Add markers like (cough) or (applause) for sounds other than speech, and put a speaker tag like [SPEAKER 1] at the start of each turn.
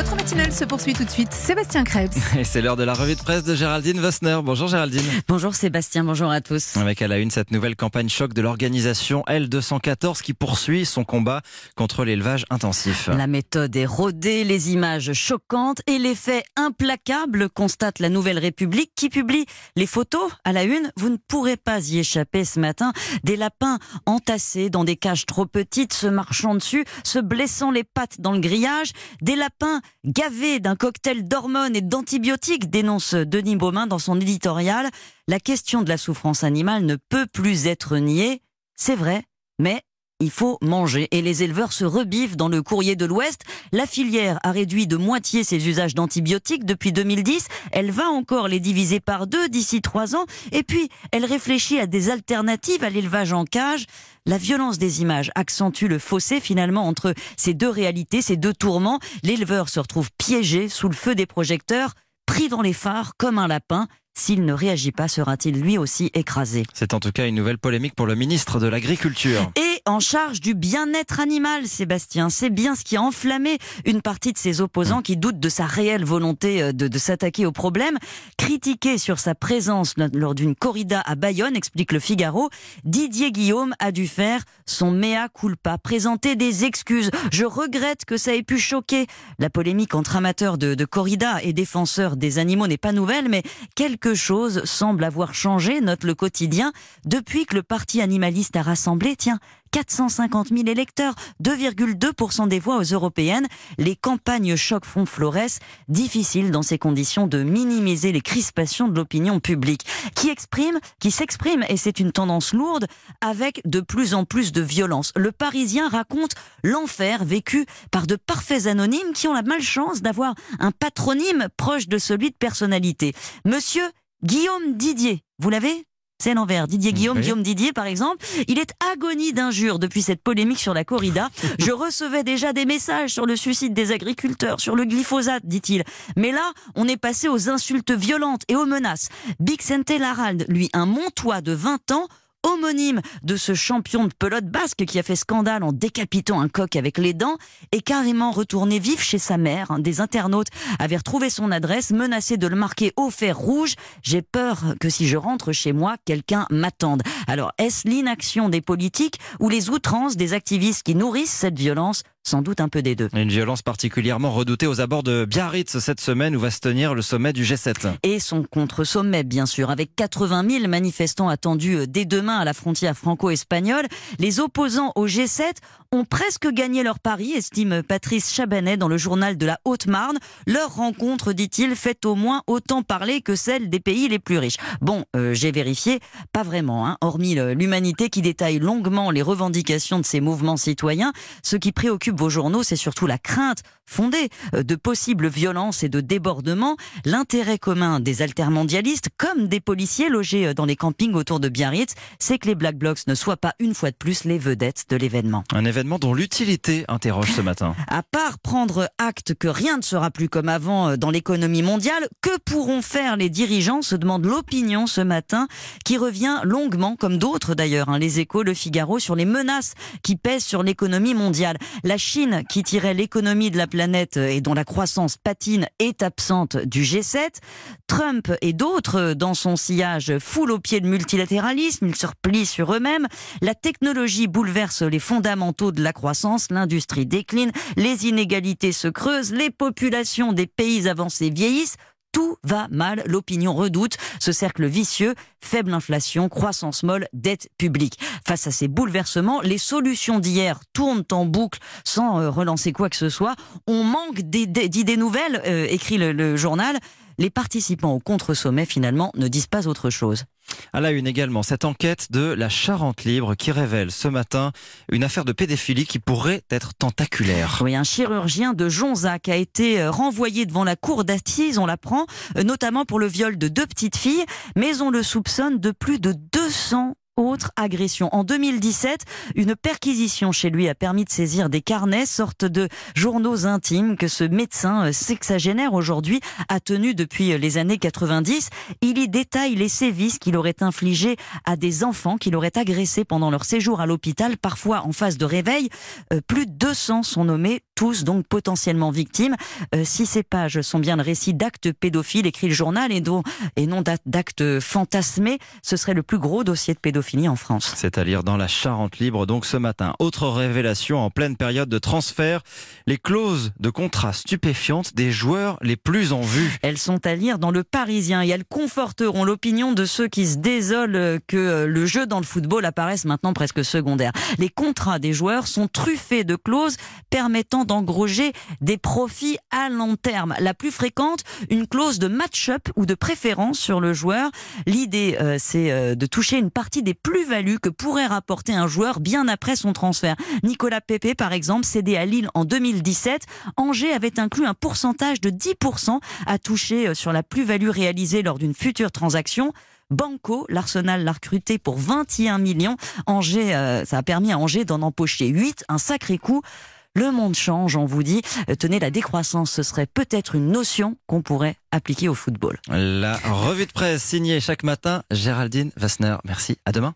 [SPEAKER 1] Votre matinale se poursuit tout de suite. Sébastien Krebs. (laughs)
[SPEAKER 2] Et c'est l'heure de la revue de presse de Géraldine Vossner. Bonjour Géraldine.
[SPEAKER 3] Bonjour Sébastien, bonjour à tous.
[SPEAKER 2] Avec à la une cette nouvelle campagne choc de l'organisation L214 qui poursuit son combat contre l'élevage intensif.
[SPEAKER 3] La méthode est rodée, les images choquantes et les faits implacables, constate la Nouvelle République qui publie les photos à la une. Vous ne pourrez pas y échapper ce matin. Des lapins entassés dans des cages trop petites, se marchant dessus, se blessant les pattes dans le grillage. Des lapins gavés d'un cocktail d'hormones et d'antibiotiques, dénonce Denis Beaumain dans son éditorial. La question de la souffrance animale ne peut plus être niée. C'est vrai, mais il faut manger. Et les éleveurs se rebivent dans le courrier de l'Ouest. La filière a réduit de moitié ses usages d'antibiotiques depuis 2010. Elle va encore les diviser par deux d'ici trois ans. Et puis, elle réfléchit à des alternatives à l'élevage en cage. La violence des images accentue le fossé finalement entre ces deux réalités, ces deux tourments. L'éleveur se retrouve piégé sous le feu des projecteurs, pris dans les phares comme un lapin. S'il ne réagit pas, sera-t-il lui aussi écrasé?
[SPEAKER 2] C'est en tout cas une nouvelle polémique pour le ministre de l'Agriculture.
[SPEAKER 3] Et en charge du bien-être animal, Sébastien, c'est bien ce qui a enflammé une partie de ses opposants qui doutent de sa réelle volonté euh, de, s'attaquer au problème. Critiqué sur sa présence lors d'une corrida à Bayonne, explique le Figaro, Didier Guillaume a dû faire son mea culpa, présenter des excuses. Je regrette que ça ait pu choquer. La polémique entre amateurs de, de corrida et défenseurs des animaux n'est pas nouvelle, mais quelque chose semble avoir changé, note le quotidien, depuis que le parti animaliste a rassemblé, tiens, 450 000 électeurs, 2,2% des voix aux européennes. Les campagnes choc font florès. Difficile dans ces conditions de minimiser les crispations de l'opinion publique, qui exprime, qui s'exprime, et c'est une tendance lourde, avec de plus en plus de violence. Le Parisien raconte l'enfer vécu par de parfaits anonymes qui ont la malchance d'avoir un patronyme proche de celui de personnalité. Monsieur Guillaume Didier, vous l'avez c'est l'envers. Didier Guillaume. Guillaume Didier, par exemple, il est agonie d'injures depuis cette polémique sur la corrida. (laughs) Je recevais déjà des messages sur le suicide des agriculteurs, sur le glyphosate, dit-il. Mais là, on est passé aux insultes violentes et aux menaces. Bixente Larald, lui, un montois de 20 ans, homonyme de ce champion de pelote basque qui a fait scandale en décapitant un coq avec les dents, est carrément retourné vif chez sa mère. Des internautes avaient retrouvé son adresse, menacé de le marquer au fer rouge. J'ai peur que si je rentre chez moi, quelqu'un m'attende. Alors, est-ce l'inaction des politiques ou les outrances des activistes qui nourrissent cette violence Sans doute un peu des deux.
[SPEAKER 2] Une violence particulièrement redoutée aux abords de Biarritz cette semaine où va se tenir le sommet du G7.
[SPEAKER 3] et son contre-sommet, bien sûr, avec 80 000 manifestants attendus euh, dès demain à la frontière franco-espagnole. Les opposants au G7 ont presque gagné leur pari, estime Patrice Chabanet dans le journal de la Haute-Marne. Leur rencontre, dit-il, fait au moins autant parler que celle des pays les plus riches. Bon, euh, j'ai vérifié, pas vraiment, hein, hormis le- l'humanité qui détaille longuement les revendications de ces mouvements citoyens. Ce qui préoccupe vos journaux, c'est surtout la crainte fondée euh, de possibles violences et de débordements. L'intérêt commun des altermondialistes, comme des policiers logés euh, dans les campings autour de Biarritz, c'est que les Black Blocs ne soient pas une fois de plus les vedettes de l'événement.
[SPEAKER 2] Un événement dont l'utilité interroge ce matin.
[SPEAKER 3] À part prendre acte que rien ne sera plus comme avant euh, dans l'économie mondiale, que pourront faire les dirigeants se demande l'opinion ce matin, qui revient longuement, comme d'autres d'ailleurs, hein, les échos, le Figaro, sur les menaces qui pèsent sur l'économie mondiale. La Chine, qui tirait l'économie de la planète et dont la croissance patine, est absente du G7. Trump et d'autres, dans son sillage, foulent au pied le multilatéralisme, ils se replient sur eux-mêmes. La technologie bouleverse les fondamentaux de la croissance, l'industrie décline, les inégalités se creusent, les populations des pays avancés vieillissent. Tout va mal, l'opinion redoute ce cercle vicieux, faible inflation, croissance molle, dette publique. Face à ces bouleversements, les solutions d'hier tournent en boucle sans euh, relancer quoi que ce soit. On manque d'idées nouvelles, euh, écrit le journal. Les participants au contre-sommet, finalement, ne disent pas autre chose.
[SPEAKER 2] À la une également, cette enquête de la Charente Libre qui révèle ce matin une affaire de pédophilie qui pourrait être tentaculaire.
[SPEAKER 3] Oui, un chirurgien de Jonzac a été euh, renvoyé devant la cour d'assises, on l'apprend, euh, notamment pour le viol de deux petites filles, mais on le soupçonne de plus de 200 autres agressions. En 2017, une perquisition chez lui a permis de saisir des carnets, sorte de journaux intimes que ce médecin euh, sexagénaire aujourd'hui a tenu depuis les années 90. Il y détaille les sévices qu'il aurait infligés à des enfants qu'il aurait agressés pendant leur séjour à l'hôpital, parfois en phase de réveil. Euh, plus de 200 sont nommés, tous donc potentiellement victimes. Euh, si ces pages sont bien le récit d'actes pédophiles, écrit le journal, et, et non d'actes fantasmés, ce serait le plus gros dossier de pédophilie en France.
[SPEAKER 2] C'est à lire dans la Charente Libre, donc ce matin. Autre révélation en pleine période de transfert, les clauses de contrat stupéfiantes des joueurs les plus en vue.
[SPEAKER 3] Elles sont à lire dans le Parisien et elles conforteront l'opinion de ceux qui se désolent que le jeu dans le football apparaisse maintenant presque secondaire. Les contrats des joueurs sont truffés de clauses permettant d'engroger des profits à long terme. La plus fréquente, une clause de match-up ou de préférence sur le joueur. L'idée, euh, c'est euh, de toucher une partie des plus-values que pourrait rapporter un joueur bien après son transfert. Nicolas Pepe, par exemple, cédé à Lille en 2017, Angers avait inclus un pourcentage de 10% à toucher euh, sur la plus-value réalisée lors d'une future transaction. Banco, l'Arsenal l'a recruté pour 21 millions. Angers, ça a permis à Angers d'en empocher 8, un sacré coup. Le monde change, on vous dit. Euh, tenez, la décroissance, ce serait peut-être une notion qu'on pourrait appliquer au football.
[SPEAKER 2] La revue de presse signée chaque matin, Géraldine Vassner. Merci, à demain.